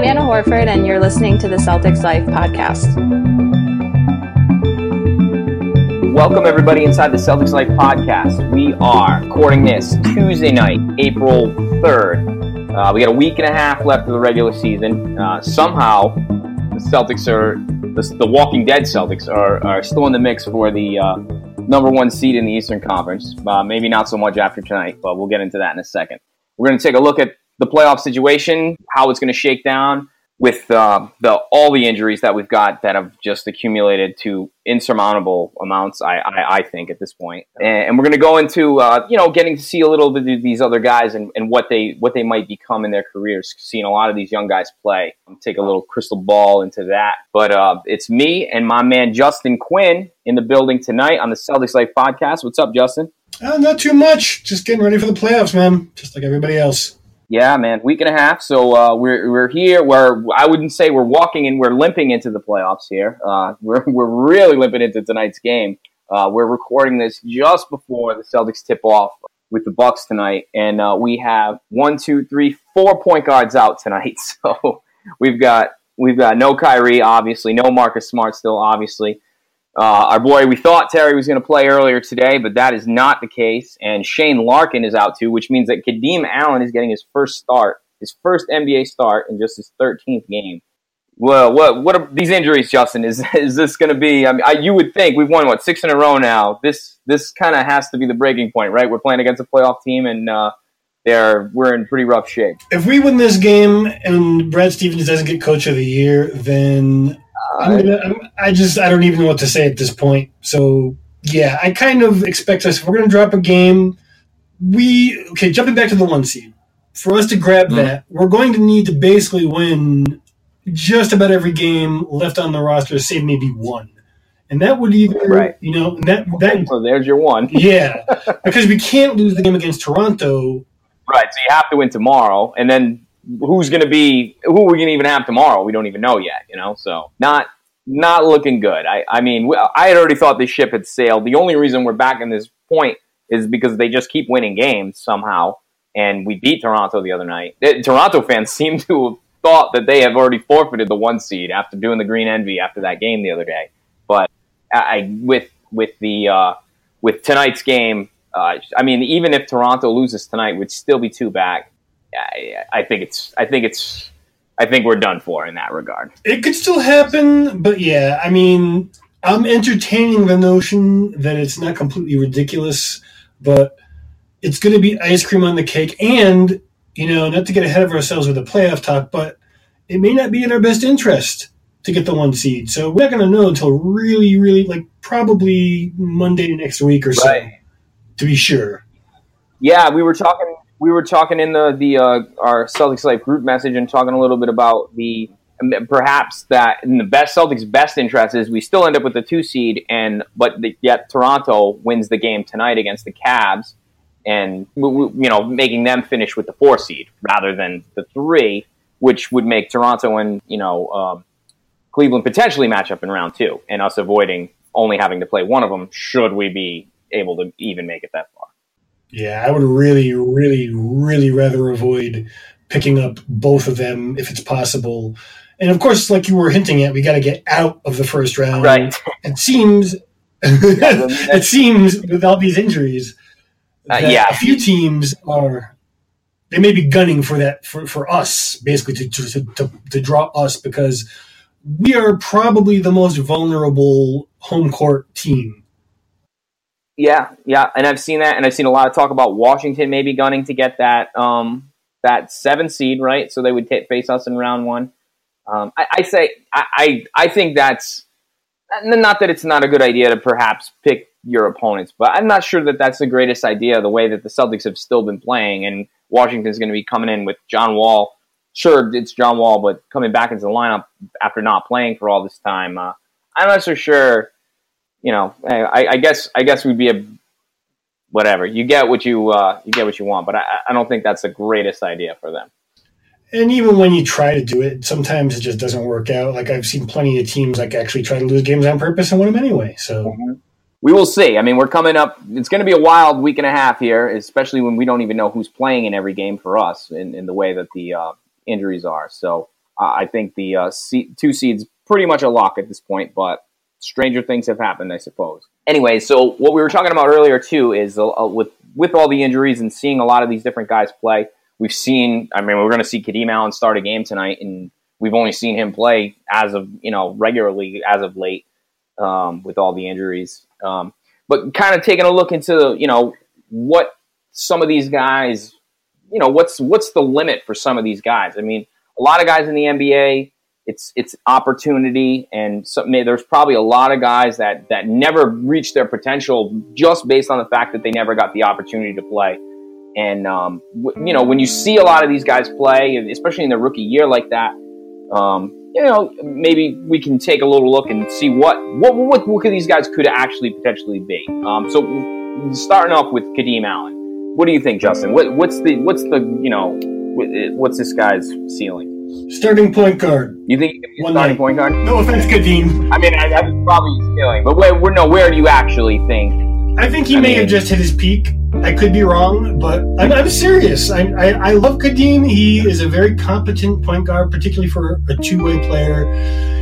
I'm Anna Horford, and you're listening to the Celtics Life podcast. Welcome, everybody, inside the Celtics Life podcast. We are recording this Tuesday night, April 3rd. Uh, we got a week and a half left of the regular season. Uh, somehow, the Celtics are, the, the, Walking Dead Celtics are, are still in the mix for the uh, number one seed in the Eastern Conference. Uh, maybe not so much after tonight, but we'll get into that in a second. We're going to take a look at the playoff situation, how it's going to shake down with uh, the all the injuries that we've got that have just accumulated to insurmountable amounts. I, I, I think at this point. and, and we're going to go into uh, you know getting to see a little bit of these other guys and, and what they what they might become in their careers. Seeing a lot of these young guys play, take a little crystal ball into that. But uh, it's me and my man Justin Quinn in the building tonight on the Celtics Life podcast. What's up, Justin? Uh, not too much. Just getting ready for the playoffs, man. Just like everybody else. Yeah, man, week and a half. So uh, we're we're here. We're I wouldn't say we're walking and we're limping into the playoffs here. Uh, we're we're really limping into tonight's game. Uh, we're recording this just before the Celtics tip off with the Bucks tonight, and uh, we have one, two, three, four point guards out tonight. So we've got we've got no Kyrie, obviously, no Marcus Smart, still obviously. Uh, our boy, we thought Terry was going to play earlier today, but that is not the case. And Shane Larkin is out too, which means that Kadeem Allen is getting his first start, his first NBA start in just his 13th game. Well, what what are these injuries, Justin? Is is this going to be? I mean, I, you would think we've won what six in a row now. This this kind of has to be the breaking point, right? We're playing against a playoff team, and uh, they're we're in pretty rough shape. If we win this game and Brad Stevens doesn't get Coach of the Year, then I'm gonna, I'm, i just I don't even know what to say at this point. So yeah, I kind of expect us if we're gonna drop a game, we okay. Jumping back to the one seed, for us to grab mm-hmm. that, we're going to need to basically win just about every game left on the roster, save maybe one. And that would either, right. you know, that that. So there's your one. yeah, because we can't lose the game against Toronto. Right. So you have to win tomorrow, and then who's going to be who we're going to even have tomorrow. We don't even know yet, you know. So not not looking good. I I mean, I had already thought the ship had sailed. The only reason we're back in this point is because they just keep winning games somehow, and we beat Toronto the other night. Toronto fans seem to have thought that they have already forfeited the one seed after doing the green envy after that game the other day. But I with with the uh, with tonight's game. Uh, I mean, even if Toronto loses tonight, we'd still be two back. I, I think it's I think it's I think we're done for in that regard. It could still happen, but yeah, I mean, I'm entertaining the notion that it's not completely ridiculous, but it's going to be ice cream on the cake. And, you know, not to get ahead of ourselves with the playoff talk, but it may not be in our best interest to get the one seed. So we're not going to know until really, really, like probably Monday next week or so right. to be sure. Yeah, we were talking we were talking in the the uh, our Celtics Life group message and talking a little bit about the perhaps that in the best Celtics best interest is we still end up with the two seed and but the, yet Toronto wins the game tonight against the Cavs and you know making them finish with the four seed rather than the three, which would make Toronto and you know um, Cleveland potentially match up in round two and us avoiding only having to play one of them should we be able to even make it that far. Yeah, I would really, really, really rather avoid picking up both of them if it's possible. And of course, like you were hinting at, we got to get out of the first round. Right. It seems, it seems without these injuries, uh, yeah, a few teams are. They may be gunning for that for, for us, basically to, to, to, to draw us because we are probably the most vulnerable home court team yeah, yeah, and I've seen that, and I've seen a lot of talk about Washington maybe gunning to get that um, that seven seed, right? So they would t- face us in round one. Um, I, I, say I, I, I think that's not that it's not a good idea to perhaps pick your opponents, but I'm not sure that that's the greatest idea. The way that the Celtics have still been playing, and Washington's going to be coming in with John Wall. Sure, it's John Wall, but coming back into the lineup after not playing for all this time, uh, I'm not so sure you know, I, I guess I guess we'd be a whatever. You get what you uh, you get what you want, but I, I don't think that's the greatest idea for them. And even when you try to do it, sometimes it just doesn't work out. Like I've seen plenty of teams like actually try to lose games on purpose and win them anyway. So mm-hmm. we will see. I mean, we're coming up. It's going to be a wild week and a half here, especially when we don't even know who's playing in every game for us in, in the way that the uh, injuries are. So uh, I think the uh, two seeds pretty much a lock at this point. But stranger things have happened, I suppose. Anyway, so what we were talking about earlier too is uh, with with all the injuries and seeing a lot of these different guys play. We've seen. I mean, we're going to see Kadeem Allen start a game tonight, and we've only seen him play as of you know regularly as of late um, with all the injuries. Um, but kind of taking a look into you know what some of these guys, you know, what's what's the limit for some of these guys? I mean, a lot of guys in the NBA, it's it's opportunity, and some, there's probably a lot of guys that that never reached their potential just based on the fact that they never got the opportunity to play. And um, w- you know, when you see a lot of these guys play, especially in their rookie year like that, um, you know, maybe we can take a little look and see what what what, what these guys could actually potentially be. Um, so starting off with Kadeem Allen, what do you think, Justin? What, what's the what's the you know what's this guy's ceiling? Starting point guard. You think One starting night. point guard? No offense, Kadeem. I mean, I, that's probably his ceiling, but where, where no, where do you actually think? I think he I may mean, have just hit his peak. I could be wrong, but I'm, I'm serious. I, I, I love Kadeem. He is a very competent point guard, particularly for a two way player.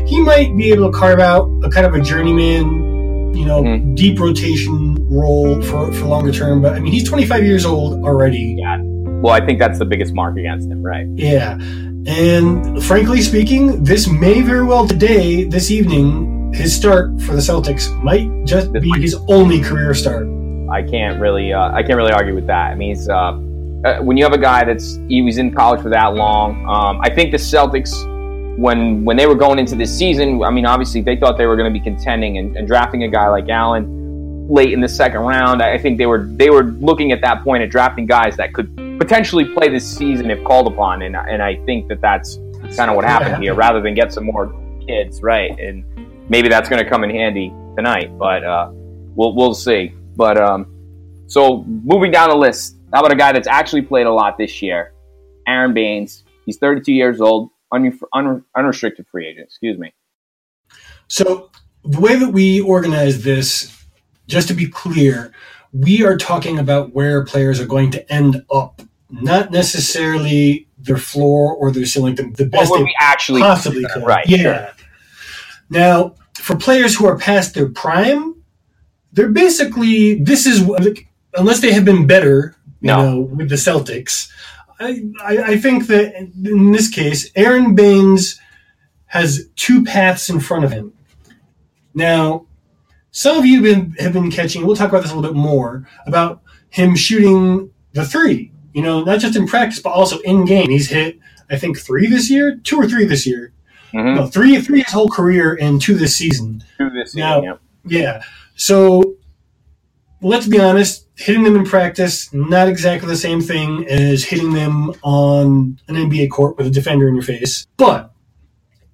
He might be able to carve out a kind of a journeyman, you know, mm-hmm. deep rotation role for, for longer term. But I mean, he's 25 years old already. Yeah. Well, I think that's the biggest mark against him, right? Yeah. And frankly speaking, this may very well today, this evening, his start for the Celtics might just be his only career start. I can't really, uh, I can't really argue with that. I mean, he's, uh, uh, when you have a guy that's he was in college for that long, um, I think the Celtics, when when they were going into this season, I mean, obviously they thought they were going to be contending and, and drafting a guy like Allen late in the second round. I think they were they were looking at that point at drafting guys that could potentially play this season if called upon, and and I think that that's kind of what happened here, rather than get some more kids, right? And maybe that's going to come in handy tonight, but uh, we'll we'll see. But um, so moving down the list, how about a guy that's actually played a lot this year? Aron Baynes? He's 32 years old, un- un- unrestricted free agent. Excuse me. So the way that we organize this, just to be clear, we are talking about where players are going to end up, not necessarily their floor or their ceiling. The, the best they actually possibly could. Right. Yeah. Sure. Now, for players who are past their prime, they're basically this is unless they have been better, you no. know, with the Celtics. I, I, I think that in this case, Aron Baynes has two paths in front of him. Now, some of you have been, have been catching. We'll talk about this a little bit more about him shooting the three. You know, not just in practice, but also in game. He's hit, I think, three this year, two or three this year. Mm-hmm. No, three, three his whole career, and two this season. Two this season. Now, yeah. yeah. So let's be honest, hitting them in practice, not exactly the same thing as hitting them on an NBA court with a defender in your face. But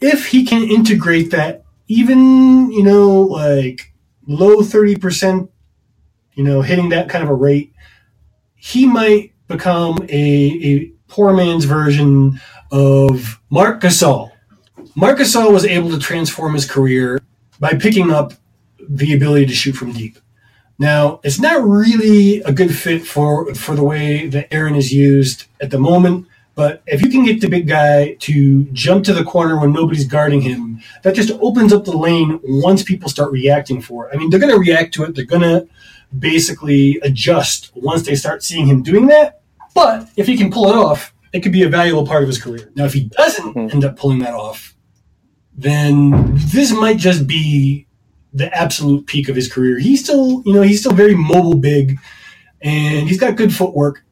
if he can integrate that, even, you know, like low 30%, you know, hitting that kind of a rate, he might become a, a poor man's version of Marc Gasol. Marc Gasol was able to transform his career by picking up the ability to shoot from deep. Now, it's not really a good fit for for the way that Aron is used at the moment. But if you can get the big guy to jump to the corner when nobody's guarding him, that just opens up the lane once people start reacting for it. I mean, they're going to react to it. They're going to basically adjust once they start seeing him doing that. But if he can pull it off, it could be a valuable part of his career. Now, if he doesn't mm-hmm. end up pulling that off, then this might just be the absolute peak of his career. He's still, you know, he's still very mobile, big, and he's got good footwork.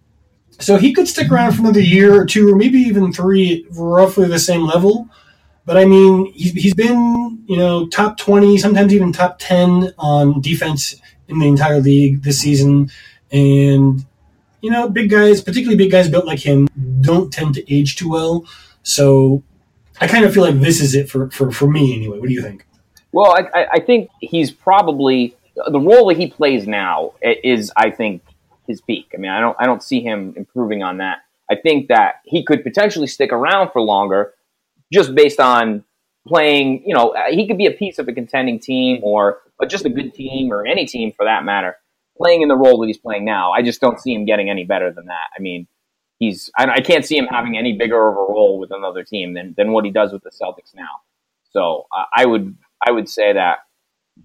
So he could stick around for another year or two, or maybe even three, roughly the same level. But I mean, he's, he's been, you know, top 20, sometimes even top 10 on defense in the entire league this season. And, you know, big guys, particularly big guys built like him, don't tend to age too well. So I kind of feel like this is it for, for, for me anyway. What do you think? Well, I, I think he's probably the role that he plays now is, I think, his peak. I mean, I don't, I don't see him improving on that. I think that he could potentially stick around for longer, just based on playing. You know, he could be a piece of a contending team or just a good team or any team for that matter, playing in the role that he's playing now. I just don't see him getting any better than that. I mean, he's I, I, can't see him having any bigger of a role with another team than than what he does with the Celtics now. So uh, I would I would say that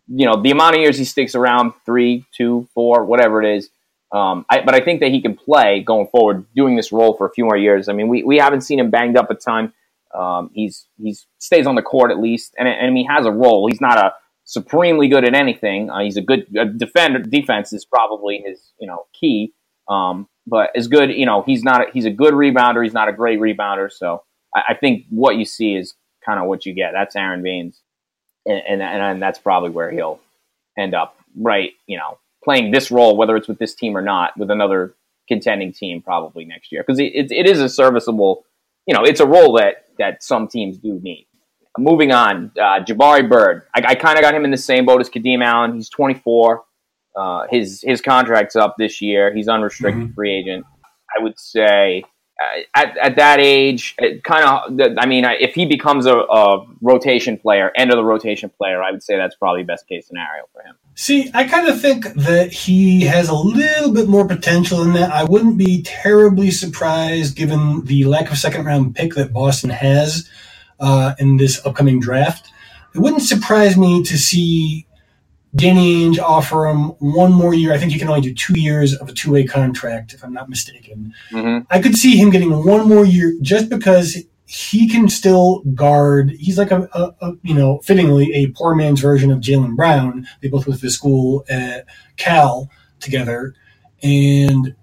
you know the amount of years he sticks around three, two, four, whatever it is. Um, I, but I think that he can play going forward, doing this role for a few more years. I mean, we, we haven't seen him banged up a ton. Um, he's he's stays on the court at least, and, and he has a role. He's not a supremely good at anything. Uh, he's a good defender. Defense is probably his you know key. Um, but as good, you know, he's not. A, he's a good rebounder. He's not a great rebounder. So I, I think what you see is kind of what you get. That's Aron Baynes, and, and and that's probably where he'll end up. Right, you know, playing this role, whether it's with this team or not, with another contending team probably next year, because it, it, it is a serviceable. You know, it's a role that that some teams do need. Moving on, uh, Jabari Bird. I, I kind of got him in the same boat as Kadeem Allen. He's 24. Uh, his his contract's up this year. He's unrestricted mm-hmm. free agent. I would say uh, at, at that age, kind of. I mean, if he becomes a, a, rotation player, end of the rotation player, I would say that's probably best case scenario for him. See, I kind of think that he has a little bit more potential than that. I wouldn't be terribly surprised given the lack of second round pick that Boston has uh, in this upcoming draft. It wouldn't surprise me to see Danny Ainge offer him one more year. I think you can only do two years of a two way contract, if I'm not mistaken. Mm-hmm. I could see him getting one more year just because he can still guard. He's like a, a, a you know, fittingly a poor man's version of Jaylen Brown. They both went to school at Cal together, and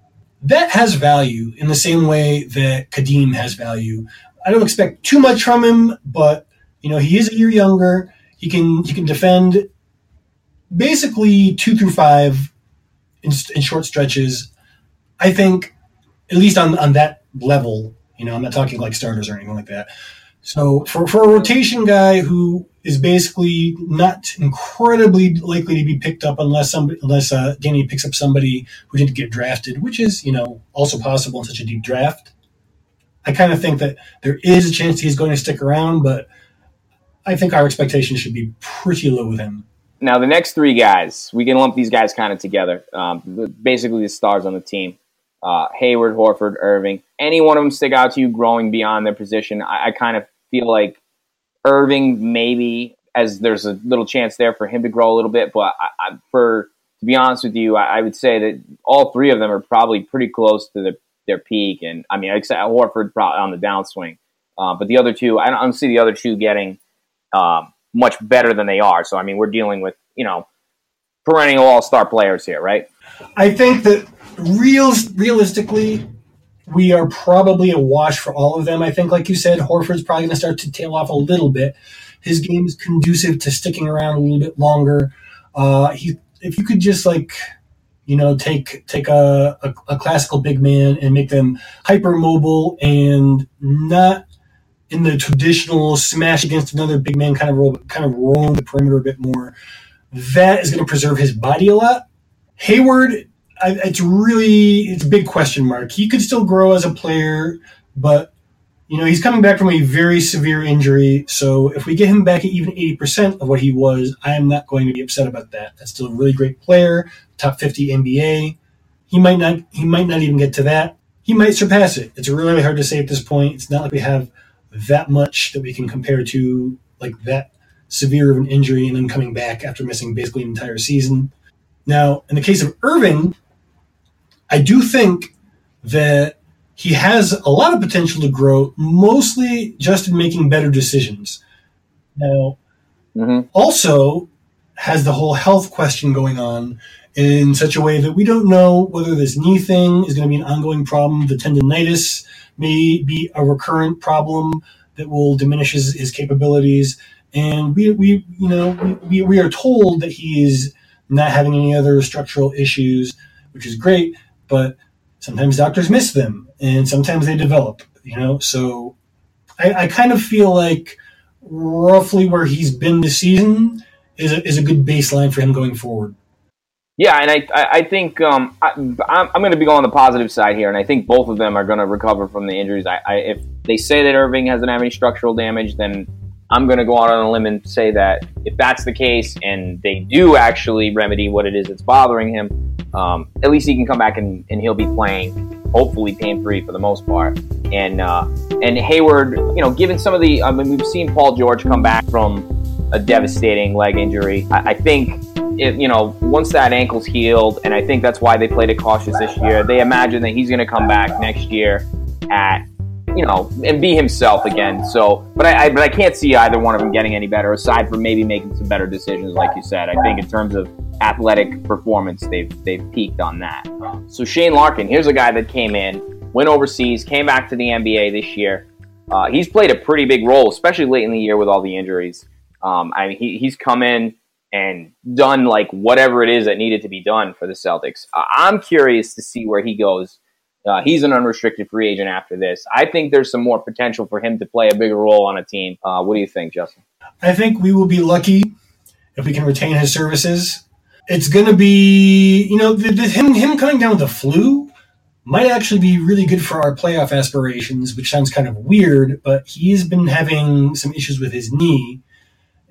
that has value in the same way that Kadeem has value. I don't expect too much from him, but you know he is a year younger. He can he can defend basically two through five in, in short stretches. I think at least on on that level, you know, I'm not talking like starters or anything like that. So for, for a rotation guy who is basically not incredibly likely to be picked up unless somebody unless uh, Danny picks up somebody who didn't get drafted, which is you know also possible in such a deep draft. I kind of think that there is a chance he's going to stick around, but I think our expectations should be pretty low with him. Now, the next three guys, we can lump these guys kind of together. Um, basically, the stars on the team uh, Hayward, Horford, Irving. Any one of them stick out to you growing beyond their position? I, I kind of feel like Irving, maybe, as there's a little chance there for him to grow a little bit. But I, I, for to be honest with you, I, I, would say that all three of them are probably pretty close to the their peak. And I mean, except Horford probably on the downswing, uh, but the other two, I don't, I don't, see the other two getting um, much better than they are. So I mean, we're dealing with you know perennial all star players here, right? I think that real realistically. We are probably a wash for all of them. I think, like you said, Horford's probably going to start to tail off a little bit. His game is conducive to sticking around a little bit longer. Uh, he, if you could just like you know, take take a, a, a, classical big man and make them hyper mobile and not in the traditional smash against another big man kind of role, but kind of roam the perimeter a bit more. That is going to preserve his body a lot. Hayward, I, it's really it's a big question mark. He could still grow as a player, but you know, he's coming back from a very severe injury. So if we get him back at even 80% of what he was, I am not going to be upset about that. That's still a really great player, top 50 NBA. He might not, he might not even get to that. He might surpass it. It's really hard to say at this point. It's not like we have that much that we can compare to like that severe of an injury and then coming back after missing basically an entire season. Now, in the case of Irving, I do think that he has a lot of potential to grow, mostly just in making better decisions. Now, mm-hmm. also has the whole health question going on in such a way that we don't know whether this knee thing is going to be an ongoing problem. The tendonitis may be a recurrent problem that will diminish his, his capabilities. And we, we, you know, we, we are told that he is not having any other structural issues, which is great. But sometimes doctors miss them and sometimes they develop you know so I, I, kind of feel like roughly where he's been this season is a, is a good baseline for him going forward yeah and i i think um, I, am going to be going on the positive side here and i think both of them are going to recover from the injuries I, I, if they say that irving hasn't had any structural damage then i'm going to go out on a limb and say that if that's the case and they do actually remedy what it is that's bothering him um, at least he can come back and, and he'll be playing hopefully pain free for the most part. And uh, and Hayward, you know, given some of the, I mean, we've seen Paul George come back from a devastating leg injury. I, I think. You know, once that ankle's healed, and I think that's why they played it cautious this year. They imagine that he's going to come back next year at you know, and be himself again. So, but I, I, but I can't see either one of them getting any better, aside from maybe making some better decisions, like you said. I think in terms of athletic performance, they've they've peaked on that. So Shane Larkin, here's a guy that came in, went overseas, came back to the NBA this year. Uh, he's played a pretty big role, especially late in the year with all the injuries. Um, I mean, he, he's come in and done like whatever it is that needed to be done for the Celtics. I'm curious to see where he goes uh, he's an unrestricted free agent after this. I think there's some more potential for him to play a bigger role on a team. Uh, what do you think, Justin? I think we will be lucky if we can retain his services. It's going to be, you know, the, the, him him coming down with the flu might actually be really good for our playoff aspirations, which sounds kind of weird, but he's been having some issues with his knee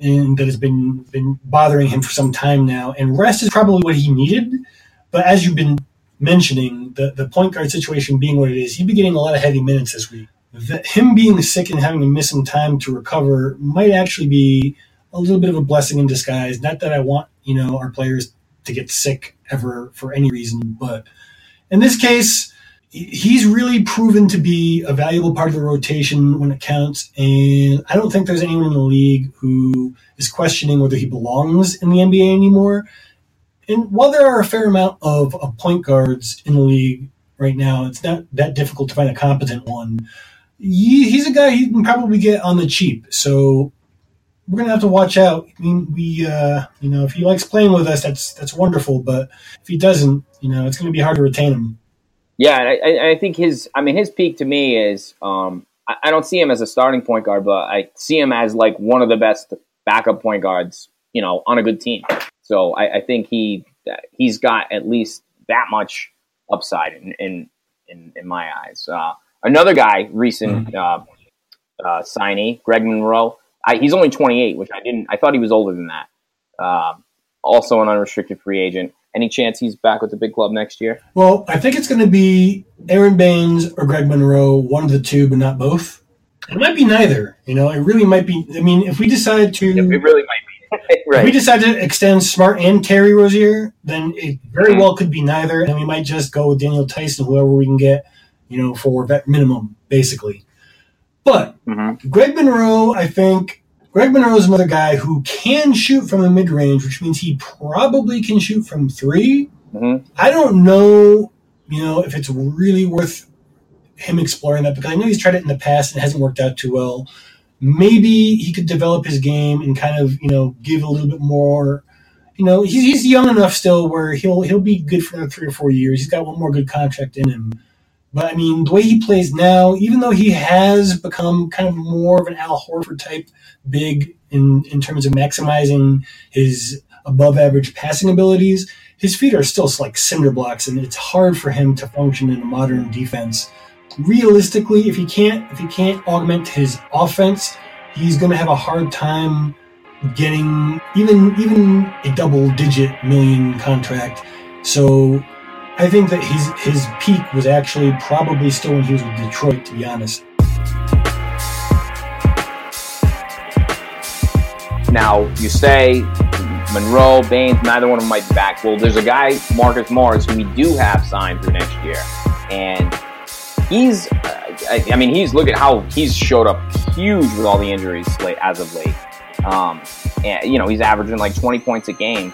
and that has been been bothering him for some time now. And rest is probably what he needed. But as you've been mentioning, the, the point guard situation being what it is, he'd be getting a lot of heavy minutes this week. That him being sick and having to miss some time to recover might actually be a little bit of a blessing in disguise. Not that I want, you know, our players to get sick ever for any reason, but in this case, he's really proven to be a valuable part of the rotation when it counts. And I don't think there's anyone in the league who is questioning whether he belongs in the NBA anymore and while there are a fair amount of, of point guards in the league right now, it's not that difficult to find a competent one. He, he's a guy he can probably get on the cheap. So we're gonna have to watch out. I mean, we, uh, you know, if he likes playing with us, that's that's wonderful. But if he doesn't, you know, it's gonna be hard to retain him. Yeah, I, I think his, I mean, his peak to me is, um, I, I don't see him as a starting point guard, but I see him as like one of the best backup point guards, you know, on a good team. So I, I think he he's got at least that much upside in in in, in my eyes. Uh, another guy, recent mm-hmm. uh, uh, signee, Greg Monroe. I, he's only 28, which I didn't. I thought he was older than that. Uh, also an unrestricted free agent. Any chance he's back with the big club next year? Well, I think it's going to be Aron Baynes or Greg Monroe, one of the two, but not both. It might be neither. You know, it really might be. I mean, if we decide to, it really might be. right. If we decide to extend Smart and Terry Rozier, then it very mm-hmm. well could be neither, and we might just go with Daniel Theis, whoever we can get, you know, for vet minimum, basically. But mm-hmm. Greg Monroe, I think Greg Monroe is another guy who can shoot from the mid range, which means he probably can shoot from 3 mm-hmm. I don't know, you know, if it's really worth him exploring that because I know he's tried it in the past and it hasn't worked out too well maybe he could develop his game and kind of you know give a little bit more. You know, he's, he's young enough still where he'll he'll be good for another three or four years. He's got one more good contract in him. But I mean, the way he plays now, even though he has become kind of more of an Al Horford type big in, in terms of maximizing his above average passing abilities, his feet are still like cinder blocks, and it's hard for him to function in a modern defense realistically, if he can't if he can't augment his offense, he's going to have a hard time getting even even a double digit million contract. So I think that his his peak was actually probably still when he was with Detroit, to be honest. Now you say Monroe, Baynes, neither one of them might be back. Well, there's a guy, Marcus Morris, who we do have signed for next year, and he's, uh, I, I, mean, he's look at how he's showed up huge with all the injuries late as of late. Um, and you know, he's averaging like 20 points a game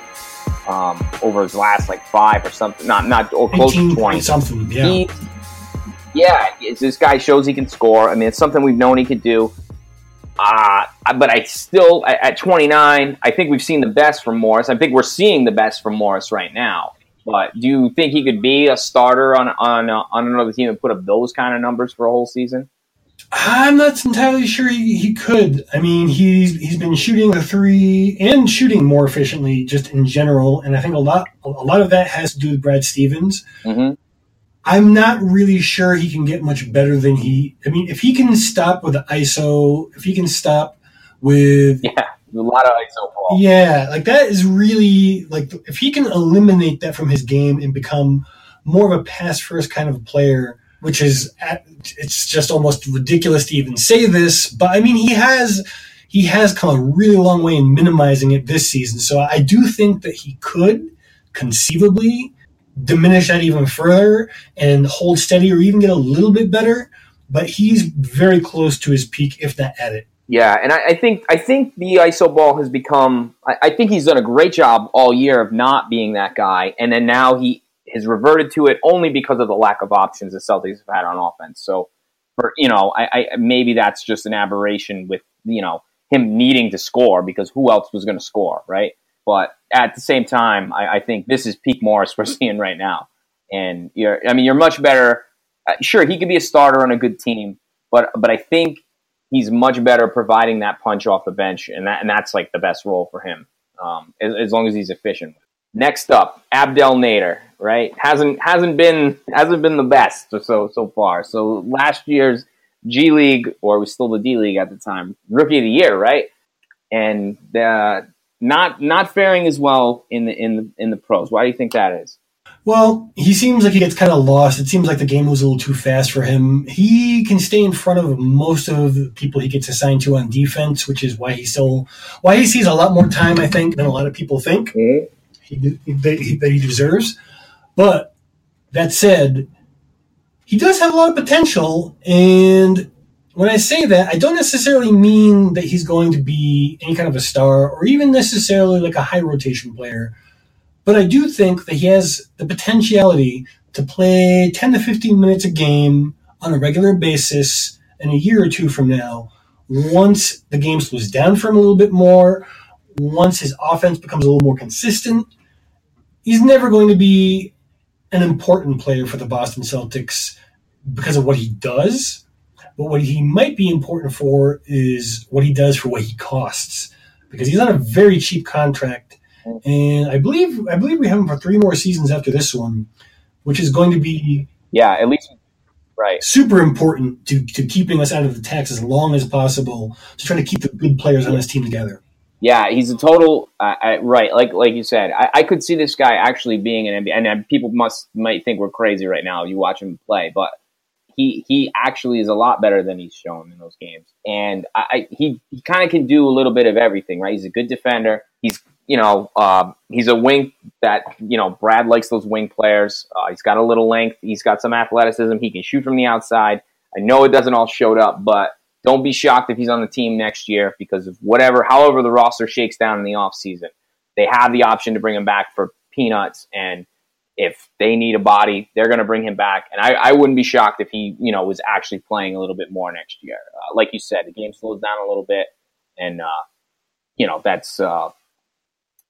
um, over his last like five or something, not not or close to 20 something. Yeah, he, yeah. This guy shows he can score. I mean, it's something we've known he could do. Uh, but I still, at 29, I think we've seen the best from Morris. I think we're seeing the best from Morris right now. But do you think he could be a starter on on uh, on another team and put up those kind of numbers for a whole season? I'm not entirely sure he, he could. I mean, he's he's been shooting the three and shooting more efficiently just in general, and I think a lot a lot of that has to do with Brad Stevens. Mm-hmm. I'm not really sure he can get much better than he. I mean, if he can stop with the ISO, if he can stop with yeah a lot of ISO ball. Yeah, like that is really like if he can eliminate that from his game and become more of a pass first kind of player, which is it's just almost ridiculous to even say this, but I mean he has he has come a really long way in minimizing it this season. So I do think that he could conceivably diminish that even further and hold steady or even get a little bit better. But he's very close to his peak, if not at it. Yeah, and I, I, think I think the ISO ball has become. I, I, think he's done a great job all year of not being that guy, and then now he has reverted to it only because of the lack of options the Celtics have had on offense. So, for you know, I, I maybe that's just an aberration with you know him needing to score because who else was going to score, right? But at the same time, I, I, think this is peak Morris we're seeing right now, and you're. I mean, you're much better. Uh, sure, he could be a starter on a good team, but but I think he's much better providing that punch off the bench, and that and that's like the best role for him, um, as, as, long as he's efficient. Next up, Abdel Nader, right? hasn't hasn't been hasn't been the best so so far. So last year's G League, or was still the D League at the time, Rookie of the Year, right? And uh, not not faring as well in the in the in the pros. Why do you think that is? Well, he seems like he gets kind of lost. It seems like the game was a little too fast for him. He can stay in front of most of the people he gets assigned to on defense, which is why he still why he sees a lot more time, I think, than a lot of people think mm-hmm. He, that, he, that he deserves. But that said, he does have a lot of potential, and when I say that, I don't necessarily mean that he's going to be any kind of a star or even necessarily like a high rotation player. But I do think that he has the potentiality to play 10 to 15 minutes a game on a regular basis in a year or two from now, once the game slows down for him a little bit more, once his offense becomes a little more consistent. He's never going to be an important player for the Boston Celtics because of what he does. But what he might be important for is what he does for what he costs, because he's on a very cheap contract and I believe I believe we have him for three more seasons after this one, which is going to be yeah, at least right super important to, to keeping us out of the tax as long as possible. To trying to keep the good players on this team together. Yeah, he's a total uh, I, right. Like like you said, I, I, could see this guy actually being an NBA. And people must might think we're crazy right now. You watch him play, but he he actually is a lot better than he's shown in those games. And I, I he he kind of can do a little bit of everything. Right, he's a good defender. He's you know, uh, he's a wing that, you know, Brad likes those wing players. Uh, he's got a little length. He's got some athleticism. He can shoot from the outside. I know it doesn't all show up, but don't be shocked if he's on the team next year because of whatever, however the roster shakes down in the offseason. They have the option to bring him back for peanuts. And if they need a body, they're going to bring him back. And I, I, wouldn't be shocked if he, you know, was actually playing a little bit more next year. Uh, like you said, the game slows down a little bit. And, uh, you know, that's, uh,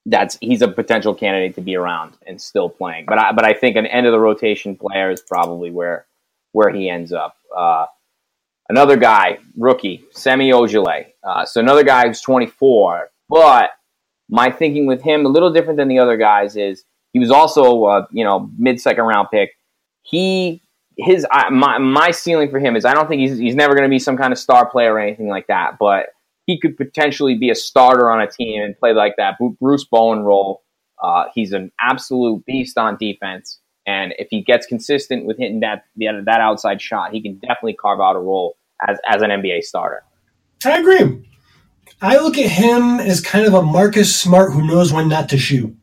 that's he's a potential candidate to be around and still playing. But I but I think an end of the rotation player is probably where where he ends up. Uh, another guy, rookie, Semi Ojeleye. Uh, so another guy who's 24. But my thinking with him, a little different than the other guys, is he was also a you know mid second round pick. He his my my ceiling for him is I don't think he's he's never going to be some kind of star player or anything like that, but he could potentially be a starter on a team and play like that Bruce Bowen role. Uh, he's an absolute beast on defense, and if he gets consistent with hitting that that outside shot, he can definitely carve out a role as as an NBA starter. I agree. I look at him as kind of a Marcus Smart who knows when not to shoot.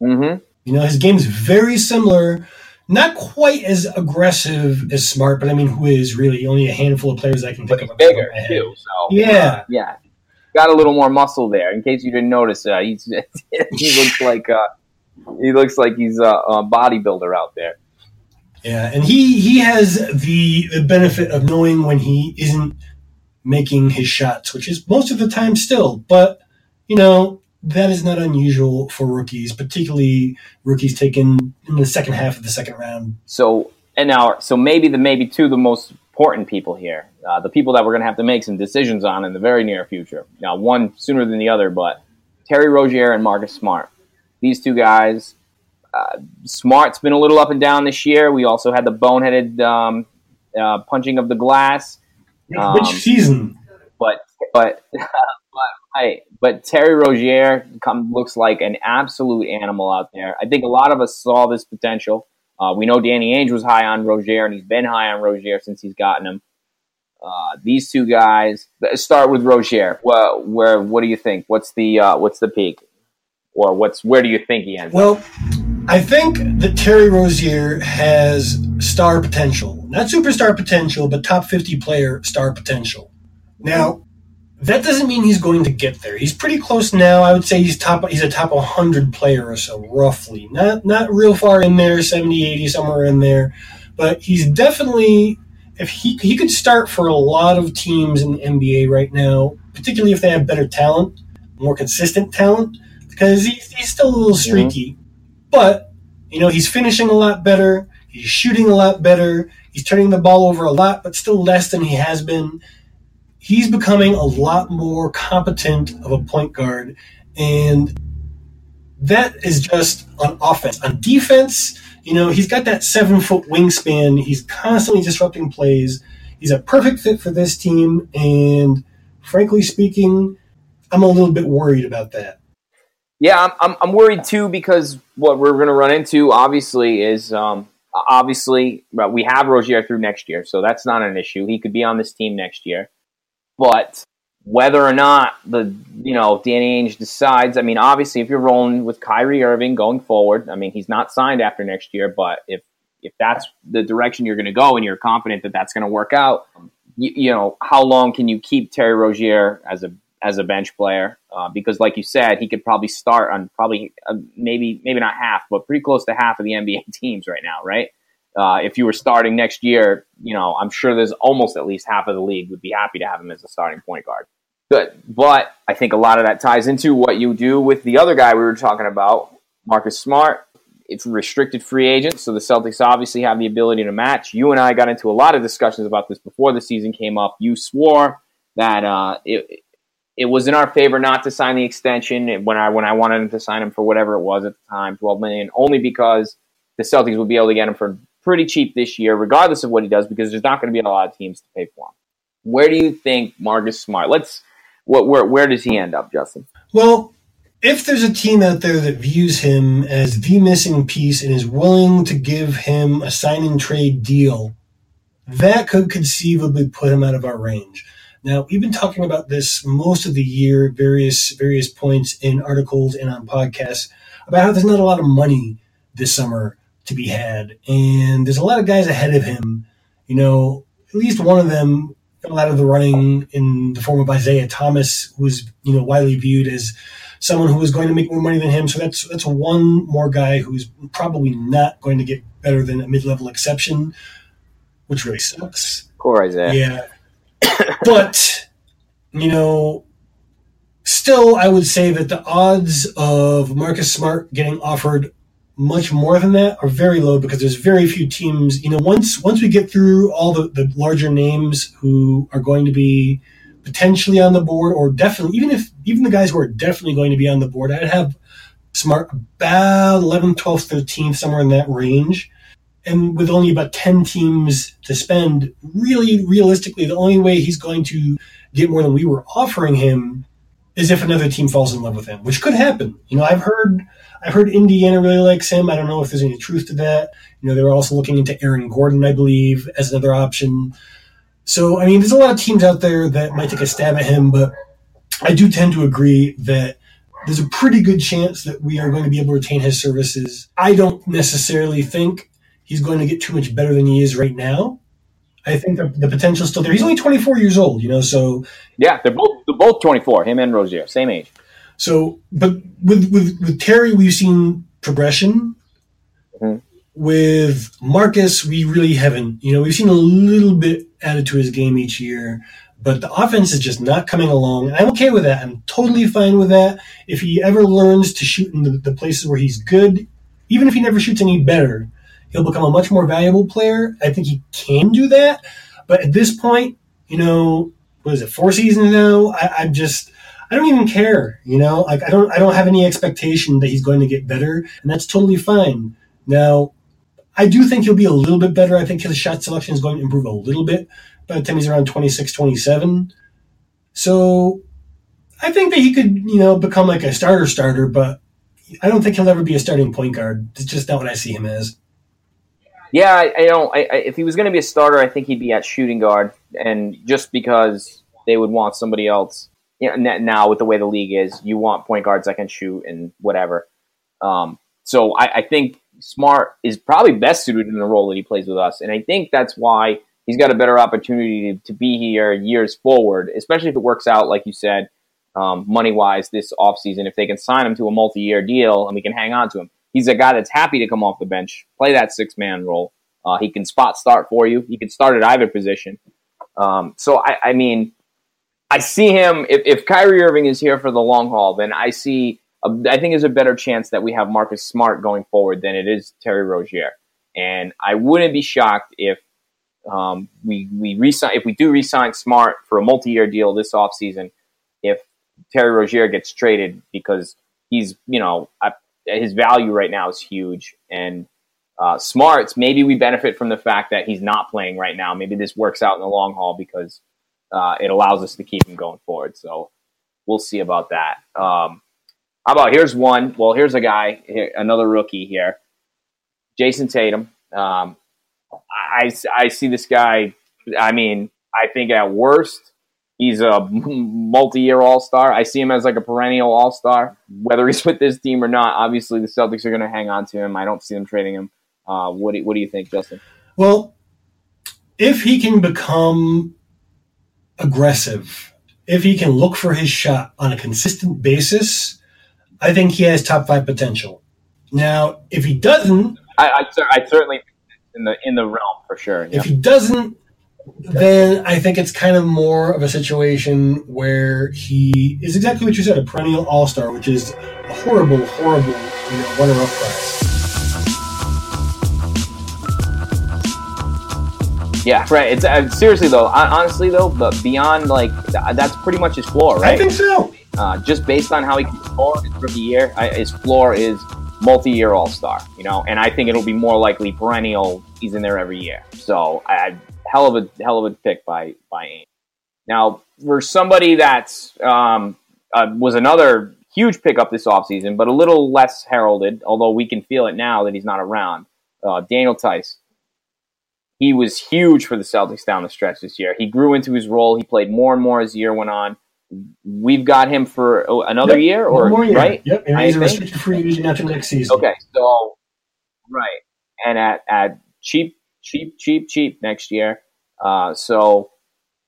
Mm-hmm. You know, his game's very similar not quite as aggressive as Smart, but I mean, who is really only a handful of players I can think of. Bigger too, so yeah, yeah, got a little more muscle there. In case you didn't notice, uh, he's he looks like uh, he looks like he's a, a bodybuilder out there. Yeah, and he he has the the benefit of knowing when he isn't making his shots, which is most of the time still. But you know, that is not unusual for rookies, particularly rookies taken in the second half of the second round. So, and now, so maybe the maybe two the most important people here, uh, the people that we're going to have to make some decisions on in the very near future. Now, one sooner than the other, but Terry Rozier and Marcus Smart. These two guys. Uh, Smart's been a little up and down this year. We also had the boneheaded um, uh, punching of the glass. Um, Which season? But but but but Terry Rozier come, looks like an absolute animal out there. I think a lot of us saw this potential Uh, we know Danny Ainge was high on Rozier, and he's been high on Rozier since he's gotten him. Uh, these two guys. Start with Rozier. Well, where what do you think? What's the uh, what's the peak, or what's where do you think he ends? Well, I think that Terry Rozier has star potential, not superstar potential, but top fifty player star potential. Now, that doesn't mean he's going to get there. He's pretty close now. I would say he's top. He's a top 100 player or so, roughly. Not not real far in there, 70, 80, somewhere in there. But he's definitely if he he could start for a lot of teams in the NBA right now, particularly if they have better talent, more consistent talent, because he's, he's still a little mm-hmm. streaky. But you know, he's finishing a lot better. He's shooting a lot better. He's turning the ball over a lot, but still less than he has been. He's becoming a lot more competent of a point guard, and that is just on offense. On defense, you know, he's got that seven foot wingspan. He's constantly disrupting plays. He's a perfect fit for this team. And frankly speaking, I'm a little bit worried about that. Yeah, I'm, I'm, I'm worried too because what we're going to run into, obviously, is um, obviously we have Rozier through next year, so that's not an issue. He could be on this team next year. But whether or not the you know Danny Ainge decides. I mean, obviously, if you're rolling with Kyrie Irving going forward, I mean, he's not signed after next year, but if if that's the direction you're going to go and you're confident that that's going to work out, you, you, know, how long can you keep Terry Rozier as a as a bench player? Uh, because, like you said, he could probably start on probably uh, maybe maybe not half, but pretty close to half of the NBA teams right now, right? Uh, if you were starting next year, you know, I'm sure there's almost at least half of the league would be happy to have him as a starting point guard. Good. But I think a lot of that ties into what you do with the other guy we were talking about, Marcus Smart. It's restricted free agent, so the Celtics obviously have the ability to match. You and I got into a lot of discussions about this before the season came up. You swore that uh, it, it was in our favor not to sign the extension when I when I wanted him to sign him for whatever it was at the time, twelve million, only because the Celtics would be able to get him for pretty cheap this year, regardless of what he does, because there's not going to be a lot of teams to pay for him. Where do you think Marcus Smart? Let's what where where does he end up, Justin? Well, if there's a team out there that views him as the missing piece and is willing to give him a sign and trade deal, that could conceivably put him out of our range. Now, we've been talking about this most of the year, various various points in articles and on podcasts about how there's not a lot of money this summer to be had, and there's a lot of guys ahead of him. You know, at least one of them fell out of the running in the form of Isaiah Thomas, who was you know widely viewed as someone who was going to make more money than him. So that's that's one more guy who's probably not going to get better than a mid level exception, which really sucks. Poor Isaiah. Yeah, but you know, still, I would say that the odds of Marcus Smart getting offered much more than that are very low because there's very few teams. You know, once once we get through all the, the larger names who are going to be potentially on the board, or definitely even if even the guys who are definitely going to be on the board, I'd have Smart about 11th, 12th, 13th, somewhere in that range. And with only about 10 teams to spend, really realistically, the only way he's going to get more than we were offering him is if another team falls in love with him, which could happen. You know, I've heard I've heard Indiana really likes him. I don't know if there's any truth to that. You know, they were also looking into Aaron Gordon, I believe, as another option. So, I mean, there's a lot of teams out there that might take a stab at him, but I do tend to agree that there's a pretty good chance that we are going to be able to retain his services. I don't necessarily think he's going to get too much better than he is right now. I think the, the potential is still there. He's only 24 years old, you know, so. Yeah, they're both, they're both 24, him and Rozier, same age. So, but with with, with Terry, we've seen progression. Mm-hmm. With Marcus, we really haven't. You know, we've seen a little bit added to his game each year, but the offense is just not coming along. I'm okay with that. I'm totally fine with that. If he ever learns to shoot in the, the places where he's good, even if he never shoots any better, he'll become a much more valuable player. I think he can do that. But at this point, you know, what is it, four seasons now? I, I'm just I don't even care, you know, like I don't, I don't have any expectation that he's going to get better and that's totally fine. Now, I do think he'll be a little bit better. I think his shot selection is going to improve a little bit by the time he's around 26, 27. So I think that he could, you know, become like a starter starter, but I don't think he'll ever be a starting point guard. It's just not what I see him as. Yeah, I, I don't. I, I, if he was going to be a starter, I think he'd be at shooting guard, and just because they would want somebody else. You know, now with the way the league is, you want point guards that can shoot and whatever. Um, so I, I think Smart is probably best suited in the role that he plays with us, and I think that's why he's got a better opportunity to, to be here years forward, especially if it works out, like you said, um, money wise this offseason. If they can sign him to a multi year deal and we can hang on to him, he's a guy that's happy to come off the bench, play that six man role. Uh, he can spot start for you. He can start at either position. Um, so I, I, mean, I see him. If, if Kyrie Irving is here for the long haul, then I see. A, I think there's a better chance that we have Marcus Smart going forward than it is Terry Rozier. And I wouldn't be shocked if um, we we resign if we do resign Smart for a multi-year deal this offseason, if Terry Rozier gets traded because he's you know his value right now is huge and uh, Smarts maybe we benefit from the fact that he's not playing right now. Maybe this works out in the long haul because uh, it allows us to keep him going forward. So we'll see about that. Um, how about here's one? Well, here's a guy, here, another rookie here, Jayson Tatum. Um, I, I see this guy. I mean, I think at worst, he's a multi-year all-star. I see him as like a perennial all-star, whether he's with this team or not. Obviously, the Celtics are going to hang on to him. I don't see them trading him. Uh, what do, what do you think, Justin? Well, if he can become aggressive, if he can look for his shot on a consistent basis, I think he has top five potential. Now, if he doesn't, I, I, I certainly in the in the realm for sure. If he doesn't, then I think it's kind of more of a situation where he is exactly what you said, a perennial all star, which is a horrible, horrible, you know, runner up prize. Yeah, right. It's uh, seriously though. Honestly though, but beyond like that's pretty much his floor, right? I think so. Uh, just based on how he can score his rookie year, his floor is multi-year All-Star. You know, and I think it'll be more likely perennial. He's in there every year. So, I, hell of a hell of a pick by by Ainge. Now, for somebody that's um, uh, was another huge pickup this offseason, but a little less heralded, although we can feel it now that he's not around. Uh, Daniel Theis. He was huge for the Celtics down the stretch this year. He grew into his role. He played more and more as the year went on. We've got him for another yep, year, or more year. right? Yep, and he's a restricted free agent after next season. Okay, so right, and at at cheap, cheap, cheap, cheap next year. Uh, so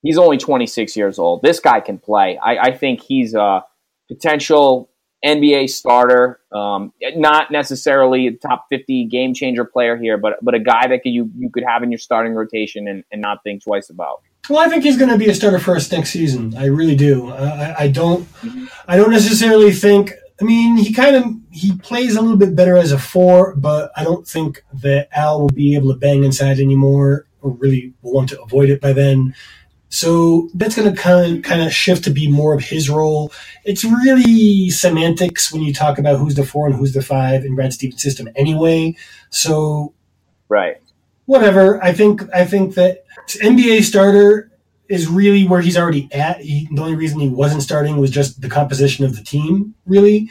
he's only 26 years old. This guy can play. I, I think he's a potential NBA starter. Um, not necessarily a top 50 game changer player here, but but a guy that could, you you could have in your starting rotation and, and not think twice about. Well, I think he's going to be a starter for us next season. I really do. I, I don't. Mm-hmm. I don't necessarily think. I mean, he kind of he plays a little bit better as a four, but I don't think that Al will be able to bang inside anymore, or really will want to avoid it by then. So that's going to kind of, kind of shift to be more of his role. It's really semantics when you talk about who's the four and who's the five in Brad Stevens' system anyway. So, right, whatever. I think I think that NBA starter is really where he's already at. He, the only reason he wasn't starting was just the composition of the team, really.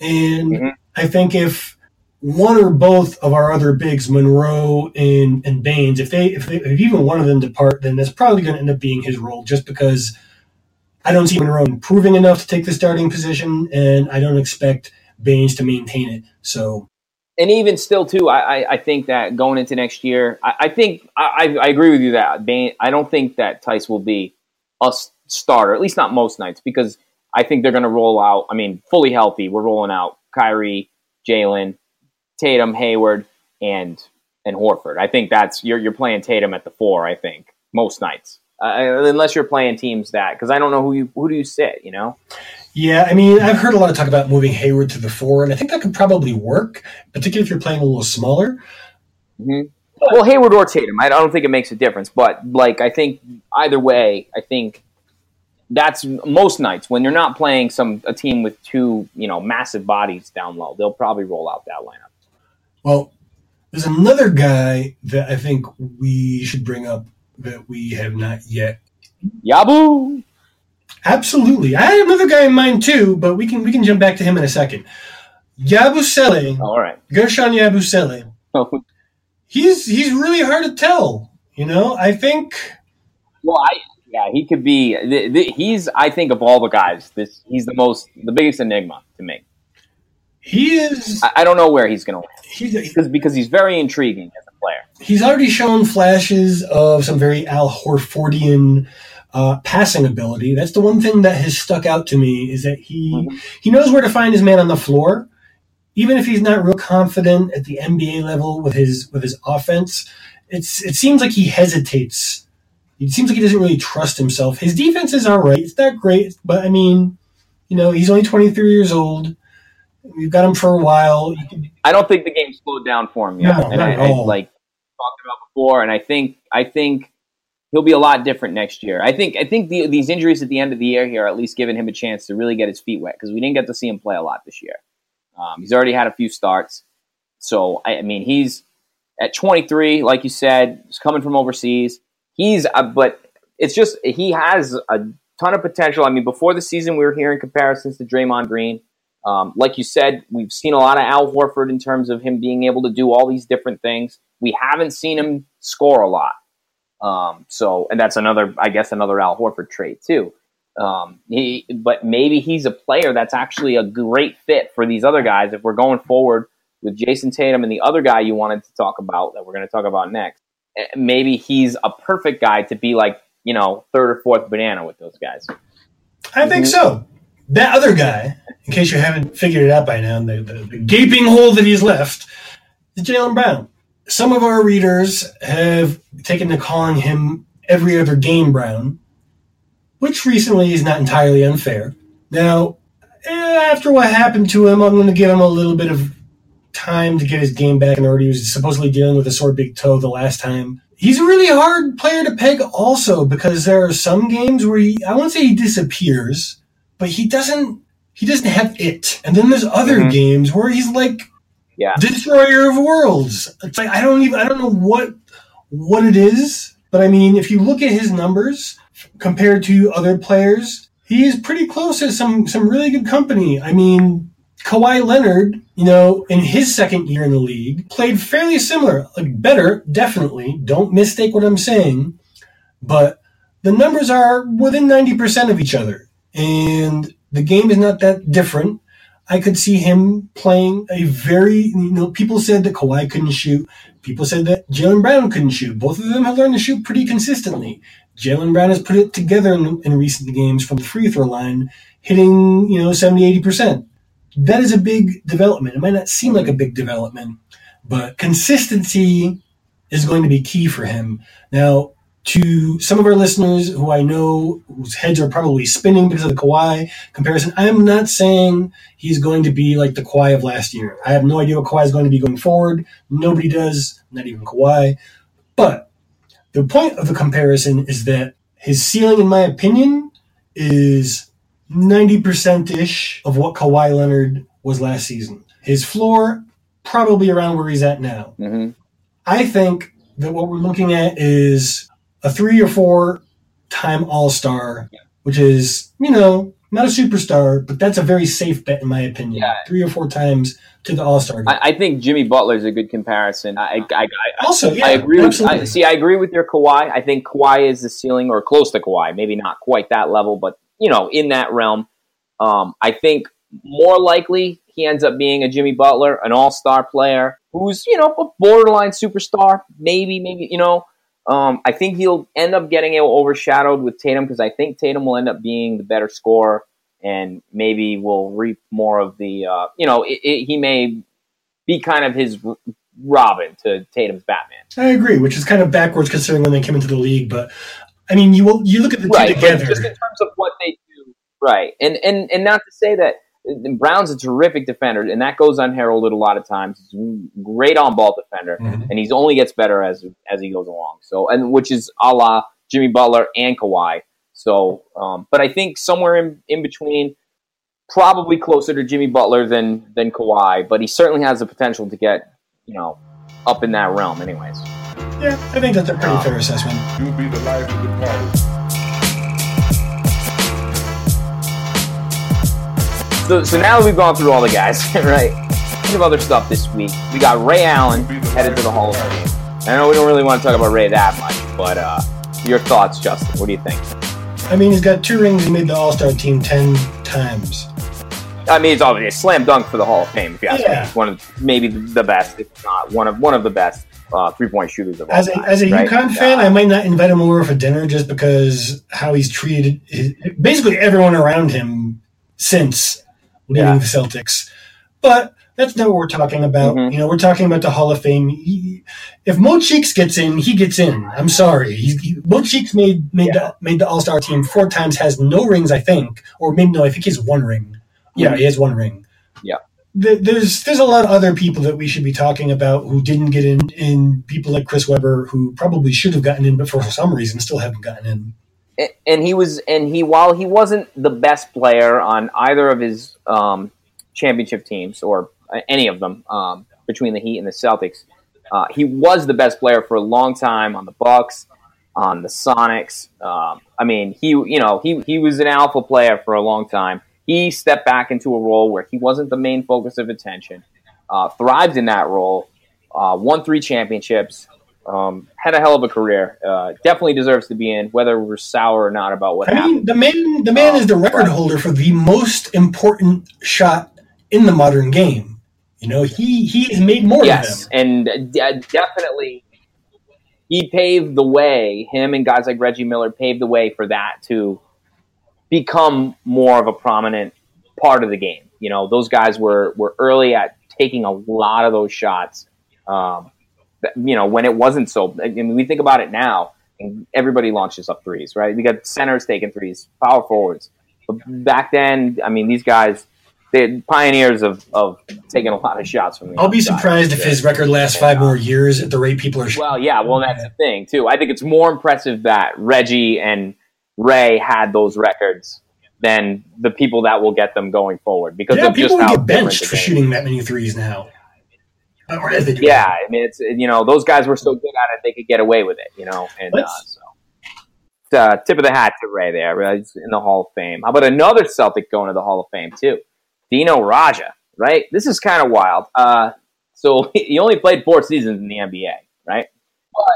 And mm-hmm. I think if one or both of our other bigs, Monroe and and Baynes, if they if, they, if even one of them depart, then that's probably going to end up being his role, just because I don't see Monroe improving enough to take the starting position, and I don't expect Baynes to maintain it. So. And even still, too, I, I, I think that going into next year, I, I think I, I agree with you that Bain, I don't think that Theis will be a starter, at least not most nights, because I think they're going to roll out. I mean, fully healthy, we're rolling out Kyrie, Jaylen, Tatum, Hayward, and and Horford. I think that's you're you're playing Tatum at the four. I think most nights, uh, unless you're playing teams that because I don't know who you who do you sit. You know. Yeah, I mean, I've heard a lot of talk about moving Hayward to the four, and I think that could probably work, particularly if you're playing a little smaller. Mm-hmm. Well, Hayward or Tatum, I don't think it makes a difference. But like, I think either way, I think that's most nights when you're not playing some a team with two you know massive bodies down low. They'll probably roll out that lineup. Well, there's another guy that I think we should bring up that we have not yet. Yabu. Absolutely. I have another guy in mind too, but we can we can jump back to him in a second. Yabusele. All right. Guerschon Yabusele. Oh. he's he's really hard to tell. You know, I think. Well, I yeah, he could be. Th- th- he's I think of all the guys, this he's the most the biggest enigma to me. He is. I, I don't know where he's going to land because because he's very intriguing as a player. he's already shown flashes of some very Al Horfordian uh, passing ability. That's the one thing that has stuck out to me is that he he knows where to find his man on the floor, even if he's not real confident at the NBA level with his with his offense. It's it seems like he hesitates. It seems like he doesn't really trust himself. His defense is all right. It's not great, but I mean, you know, he's only 23 years old. We've got him for a while. I don't think the game slowed down for him yet. No, and not I, at I like talked about before, and I think I think he'll be a lot different next year. I think I think the, these injuries at the end of the year here are at least giving him a chance to really get his feet wet because we didn't get to see him play a lot this year. Um, he's already had a few starts, so I, I mean he's at 23, like you said, he's coming from overseas. He's uh, but it's just he has a ton of potential. I mean, before the season, we were hearing comparisons to Draymond Green. Um, like you said, we've seen a lot of Al Horford in terms of him being able to do all these different things. We haven't seen him score a lot. Um, so, and that's another, I guess, another Al Horford trait too. Um, he, but maybe he's a player that's actually a great fit for these other guys. If we're going forward with Jayson Tatum and the other guy you wanted to talk about that we're going to talk about next, eh, maybe he's a perfect guy to be like, you know, third or fourth banana with those guys. I think so. That other guy, in case you haven't figured it out by now, the, the, the gaping hole that he's left, is Jaylen Brown. Some of our readers have taken to calling him every other game Brown, which recently is not entirely unfair. Now, eh, after what happened to him, I'm going to give him a little bit of time to get his game back order. He was supposedly dealing with a sore big toe the last time. He's a really hard player to peg also because there are some games where he, I won't say he disappears, but he doesn't, he doesn't have it. And then there's other Mhm. games where he's like Yeah. destroyer of worlds. It's like, I don't even, I don't know what, what it is, but I mean, if you look at his numbers compared to other players, he is pretty close to some, some really good company. I mean, Kawhi Leonard, you know, in his second year in the league, played fairly similar, like better, definitely. Don't mistake what I'm saying, but the numbers are within 90% of each other. And the game is not that different. I could see him playing a very, you know, people said that Kawhi couldn't shoot. People said that Jaylen Brown couldn't shoot. Both of them have learned to shoot pretty consistently. Jaylen Brown has put it together in, in recent games from the free throw line, hitting, you know, 70, 80%. That is a big development. It might not seem like a big development, but consistency is going to be key for him. Now, to some of our listeners who I know whose heads are probably spinning because of the Kawhi comparison, I am not saying he's going to be like the Kawhi of last year. I have no idea what Kawhi is going to be going forward. Nobody does, not even Kawhi. But the point of the comparison is that his ceiling, in my opinion, is 90% ish of what Kawhi Leonard was last season. His floor, probably around where he's at now. hmm I think that what we're looking at is a three or four time All Star, which is, you know, not a superstar, but that's a very safe bet in my opinion. Yeah. Three or four times to the All Star. I, I think Jimmy Butler is a good comparison. I, I, I, Also, yeah, I agree with. absolutely. I, see, I agree with your Kawhi. I think Kawhi is the ceiling, or close to Kawhi. Maybe not quite that level, but you know, in that realm. Um, I think more likely he ends up being a Jimmy Butler, an All Star player who's you know a borderline superstar. Maybe, maybe you know. Um, I think he'll end up getting overshadowed with Tatum because I think Tatum will end up being the better scorer, and maybe will reap more of the. Uh, you know, it, it, he may be kind of his Robin to Tatum's Batman. I agree, which is kind of backwards considering when they came into the league. But I mean, you will, you look at the right, two together. just in terms of what they do, right? And and and not to say that Brown's a terrific defender, and that goes unheralded a lot of times. He's a great on ball defender, Mhm. and he's only gets better as as he goes along. So, and which is a la Jimmy Butler and Kawhi. So, um, but I think somewhere in in between, probably closer to Jimmy Butler than than Kawhi, but he certainly has the potential to get you know up in that realm. Anyways, Yeah, I think that's a pretty fair assessment. You'll be the life of the party. So, so now that we've gone through all the guys, right? Bunch of other stuff this week. We got Ray Allen headed to the Hall of Fame. I know we don't really want to talk about Ray that much, but uh, your thoughts, Justin? What do you think? I mean, he's got two rings. He made the All Star team ten times. I mean, it's obviously a slam dunk for the Hall of Fame. If you ask me, Yeah. He's one of maybe the best, if not one of one of the best uh, three point shooters of all As a, time. as a right? UConn fan, Uh, I might not invite him over for dinner just because how he's treated his, basically everyone around him since leaving Yeah. the Celtics. But that's not what we're talking about. Mhm. You know, we're talking about the Hall of Fame. He, if Mo Cheeks gets in, he gets in. I'm sorry. He, he, Mo Cheeks made made the made the All Star team four times. Has no rings, I think, or maybe no. I think he has one ring. Yeah, he has one ring. Yeah. There- There's there's a lot of other people that we should be talking about who didn't get in, in people like Chris Webber who probably should have gotten in, but for some reason still haven't gotten in. And he was and he while he wasn't the best player on either of his um, championship teams or any of them um, between the Heat and the Celtics, uh, he was the best player for a long time on the Bucks, on the Sonics. Um, I mean, he you know he he was an alpha player for a long time. He stepped back into a role where he wasn't the main focus of attention. Uh, thrived in that role. Uh, won three championships. Um, had a hell of a career. Uh, definitely deserves to be in, whether we're sour or not about what I happened. mean, the man the man Oh, is the record right. holder for the most important shot in the modern game. You know, he he has made more yes, of them. and uh, definitely he paved the way. Him and guys like Reggie Miller paved the way for that to become more of a prominent part of the game. You know, those guys were were early at taking a lot of those shots. Um, that- you know, when it wasn't so. I mean, we think about it now, and everybody launches up threes, right? We got centers taking threes, power forwards. But back then, I mean, these guys. They're pioneers of, of taking a lot of shots from the I'll be surprised if his record lasts five more years at the rate people are. shooting. Well, yeah, well, that's the thing too. I think it's more impressive that Reggie and Ray had those records than the people that will get them going forward because yeah, of people would how get benched for shooting that many threes now. Or as they do. Yeah, I mean, it's you know those guys were so good at it they could get away with it, you know, and uh, so uh, tip of the hat to Ray there, right? He's in the Hall of Fame. How about another Celtic going to the Hall of Fame too? Dino Radja, right? This is kind of wild. Uh, so he only played four seasons in the NBA, right? But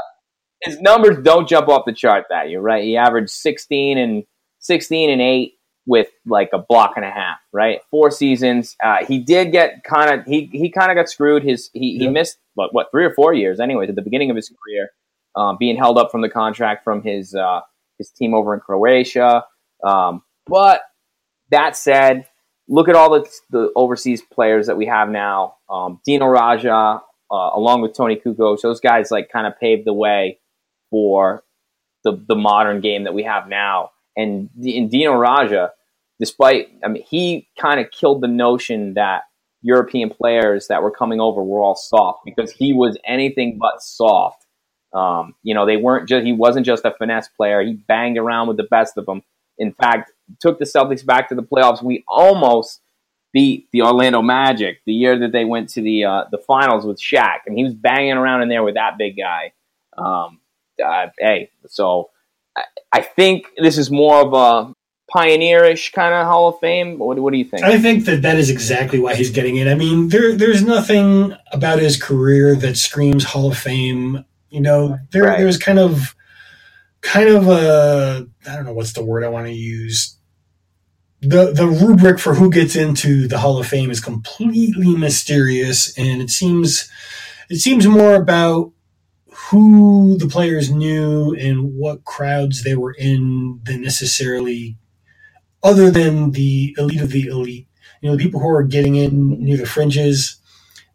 his numbers don't jump off the chart that year, right? He averaged sixteen and sixteen and eight with like a block and a half, right? Four seasons. Uh, he did get kind of he he kind of got screwed. His he, he missed what what three or four years, anyways, at the beginning of his career, um, being held up from the contract from his uh, his team over in Croatia. Um, but that said, look at all the, the overseas players that we have now. Um, Dino Radja, uh, along with Toni Kukoc, those guys like kind of paved the way for the the modern game that we have now. And in Dino Radja, despite I mean, he kind of killed the notion that European players that were coming over were all soft because he was anything but soft. Um, you know, they weren't just he wasn't just a finesse player. He banged around with the best of them. In fact, took the Celtics back to the playoffs. We almost beat the Orlando Magic the year that they went to the uh, the finals with Shaq, and he was banging around in there with that big guy. Um, uh, hey, so I, I think this is more of a pioneerish kind of Hall of Fame. What, what do you think? I think that that is exactly why he's getting it. I mean, there there's nothing about his career that screams Hall of Fame. You know, there Right. there's kind of kind of a I don't know what's the word I want to use. The the rubric for who gets into the Hall of Fame is completely mysterious and it seems it seems more about who the players knew and what crowds they were in than necessarily other than the elite of the elite. You know, the people who are getting in near the fringes,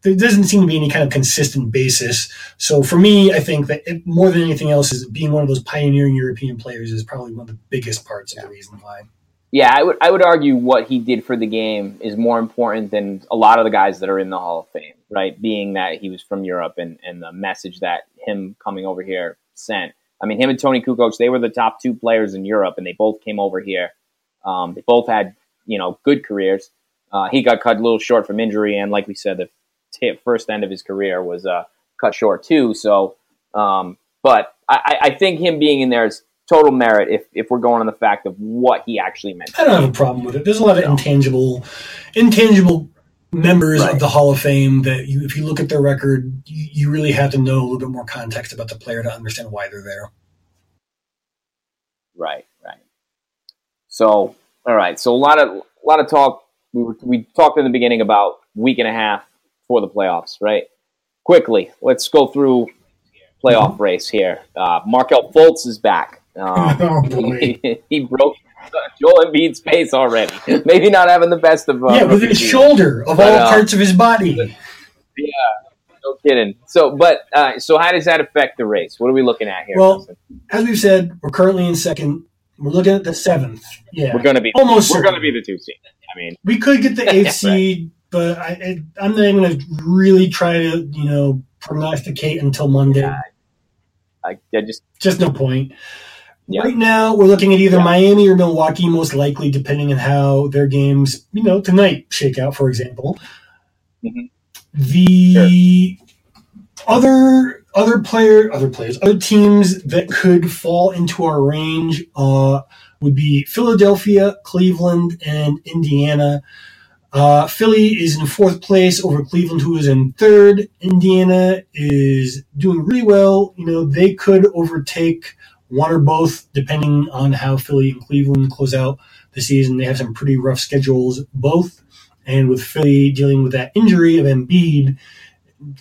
there doesn't seem to be any kind of consistent basis. So for me, I think that it, more than anything else, is being one of those pioneering European players is probably one of the biggest parts of the reason why. Yeah, I would I would argue what he did for the game is more important than a lot of the guys that are in the Hall of Fame, right? Being that he was from Europe and, and the message that him coming over here sent. I mean, him and Toni Kukoc, they were the top two players in Europe, and they both came over here. Um, they both had you know good careers. Uh, he got cut a little short from injury, and like we said, the t- first end of his career was uh, cut short too. So, um, but I, I think him being in there is total merit if, if we're going on the fact of what he actually meant. I don't have a problem with it. There's a lot of intangible, intangible members Right. of the Hall of Fame that you, if you look at their record, you, you really have to know a little bit more context about the player to understand why they're there. Right. So, all right. So a lot of a lot of talk. We were, we talked in the beginning about week and a half for the playoffs, right? Quickly, let's go through playoff race here. Uh, Markelle Fultz is back. Um, oh he, he broke Joel Embiid's pace already. Maybe not having the best of uh, yeah, with his shoulder of But, all uh, parts of his body. Yeah. No kidding. So, but uh, so how does that affect the race? What are we looking at here? Well? As we've said, we're currently in second. We're looking at the seventh. Yeah, we're going to be almost We're going to be the two seed. I mean, we could get the eighth Right. seed, but I, I, I'm not even going to really try to, you know, prognosticate until Monday. Yeah. I, I just Just no point. Yeah. Right now, we're looking at either Yeah. Miami or Milwaukee, most likely, depending on how their games, you know, tonight shake out, for example. Mhm. The other other player, other players, other teams that could fall into our range uh, would be Philadelphia, Cleveland, and Indiana. Uh, Philly is in fourth place over Cleveland, who is in third. Indiana is doing really well. You know, they could overtake one or both, depending on how Philly and Cleveland close out the season. They have some pretty rough schedules, both. And with Philly dealing with that injury of Embiid,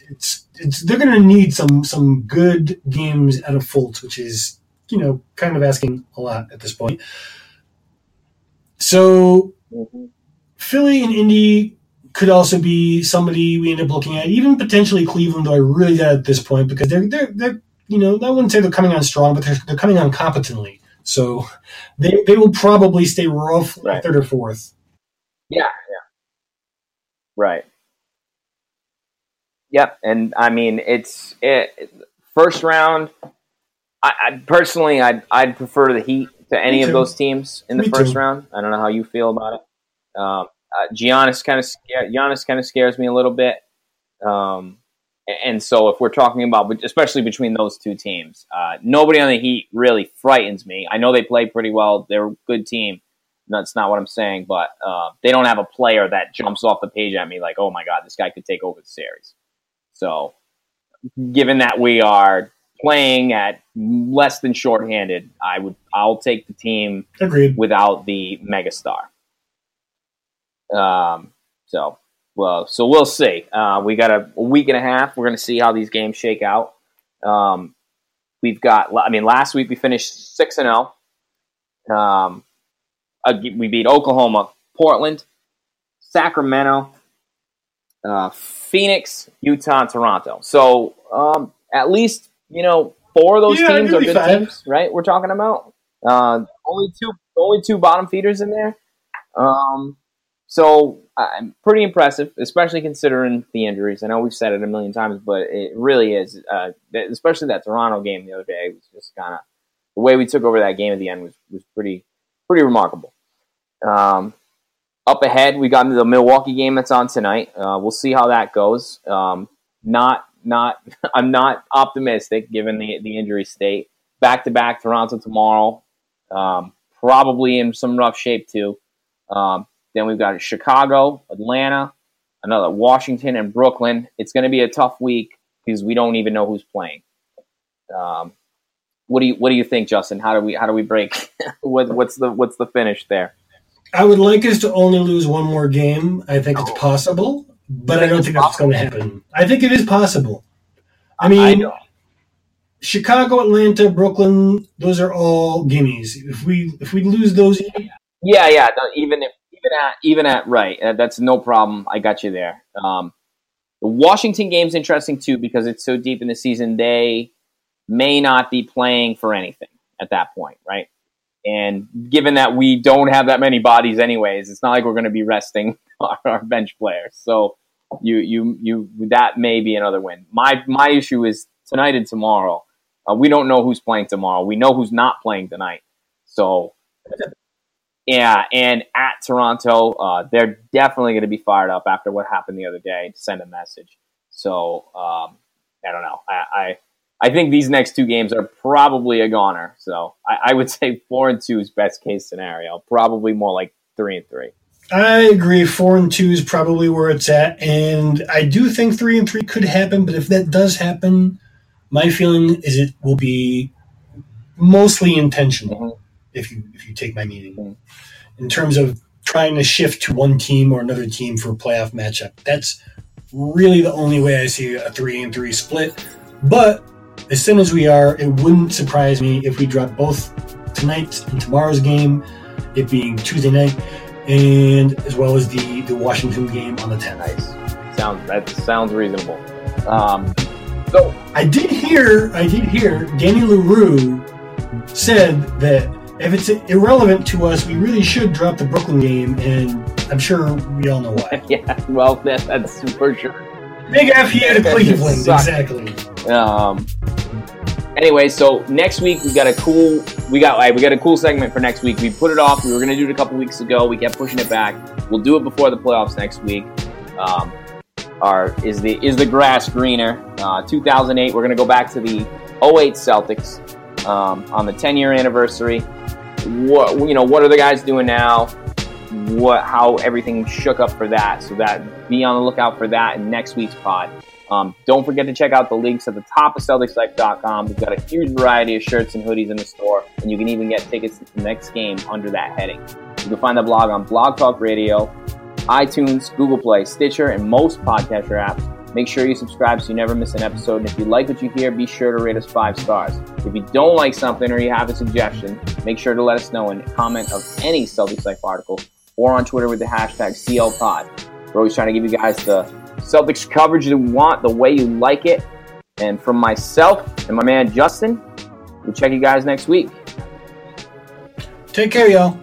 it's it's they're going to need some some good games out of Fultz, which is you know kind of asking a lot at this point. So Philly and Indy could also be somebody we end up looking at, even potentially Cleveland, though I really doubt at this point because they're they're they're you know I wouldn't say they're coming on strong, but they're they're coming on competently. So they they will probably stay rough Right. third or fourth. Yeah, yeah. Right. Yep, and I mean it's it, first round. I, I personally, I'd I'd prefer the Heat to any of those teams in the Me first too. round. I don't know how you feel about it. Um, uh, Giannis kind of Giannis kind of scares me a little bit. Um, and so if we're talking about, especially between those two teams, uh, nobody on the Heat really frightens me. I know they play pretty well; they're a good team. That's not what I'm saying, but uh, they don't have a player that jumps off the page at me like, "Oh my god, this guy could take over the series." So, given that we are playing at less than shorthanded, I would I'll take the team Agreed. without the megastar. Um, so well, so we'll see. Uh, we got a, a week and a half. We're going to see how these games shake out. Um, we've got. I mean, last week we finished six and zero. Um, uh, we beat Oklahoma, Portland, Sacramento, uh, Phoenix, Utah, Toronto. So um, at least you know four of those Yeah, teams are good five. teams, right? We're talking about uh, only two, only two bottom feeders in there. Um, so I'm pretty impressive, especially considering the injuries. I know we've said it a million times, but it really is. Uh, especially that Toronto game the other day was just kind of the way we took over that game at the end was was pretty pretty remarkable. Um, up ahead, we got into the Milwaukee game that's on tonight. Uh, we'll see how that goes. Um, not not I'm not optimistic given the the injury state. Back to back Toronto tomorrow. Um, probably in some rough shape too. Um, then we've got Chicago, Atlanta, another Washington, and Brooklyn. It's going to be a tough week because we don't even know who's playing. Um, what do you What do you think, Justin? How do we How do we break? what, what's the What's the finish there? I would like us to only lose one more game. I think it's possible, but I don't think that's going to happen. I think it is possible. I mean, know. Chicago, Atlanta, Brooklyn, those are all gimmies. If we if we lose those, Yeah, yeah. no, even if even at even at right, uh, that's no problem. I got you there. Um, the Washington game's interesting too because it's so deep in the season. They may not be playing for anything at that point, right? And given that we don't have that many bodies, anyways, it's not like we're going to be resting our, our bench players. So you you you that may be another win. My my issue is tonight and tomorrow. Uh, we don't know who's playing tomorrow. We know who's not playing tonight. So yeah, and at Toronto, uh, they're definitely going to be fired up after what happened the other day to send a message. So um, I don't know. I, I I think these next two games are probably a goner. So I, I would say four and two is best case scenario. Probably more like three and three. I agree. Four and two is probably where it's at, and I do think three and three could happen. But if that does happen, my feeling is it will be mostly intentional. Mhm. If you if you take my meaning, Mhm. in terms of trying to shift to one team or another team for a playoff matchup, that's really the only way I see a three and three split. But as soon as we are, it wouldn't surprise me if we drop both tonight and tomorrow's game, it being Tuesday night, and as well as the the Washington game on the 10th. Nice. Sounds that sounds reasonable. Um, so I did hear, I did hear Danny LaRue said that if it's irrelevant to us, we really should drop the Brooklyn game, and I'm sure we all know why. yeah, well that, that's for sure. Big F here to Cleveland, exactly. Um, anyway, so next week we got a cool we got like, we got a cool segment for next week. We put it off. We were gonna do it a couple weeks ago. We kept pushing it back. We'll do it before the playoffs next week. Um, our is the is the grass greener? Uh, 2008. We're gonna go back to the 08 Celtics um, on the 10 year anniversary. What you know? What are the guys doing now? What how everything shook up for that? So that be on the lookout for that in next week's pod. Um, don't forget to check out the links at the top of CelticsLife.com. We've got a huge variety of shirts and hoodies in the store, and you can even get tickets to the next game under that heading. You can find the blog on Blog Talk Radio, iTunes, Google Play, Stitcher, and most podcaster apps. Make sure you subscribe so you never miss an episode. And if you like what you hear, be sure to rate us five stars. If you don't like something or you have a suggestion, make sure to let us know in a comment of any Celtics Life article or on Twitter with the hashtag CLPod. We're always trying to give you guys the Celtics coverage you want, the way you like it. And from myself and my man Justin, we'll check you guys next week. Take care, y'all.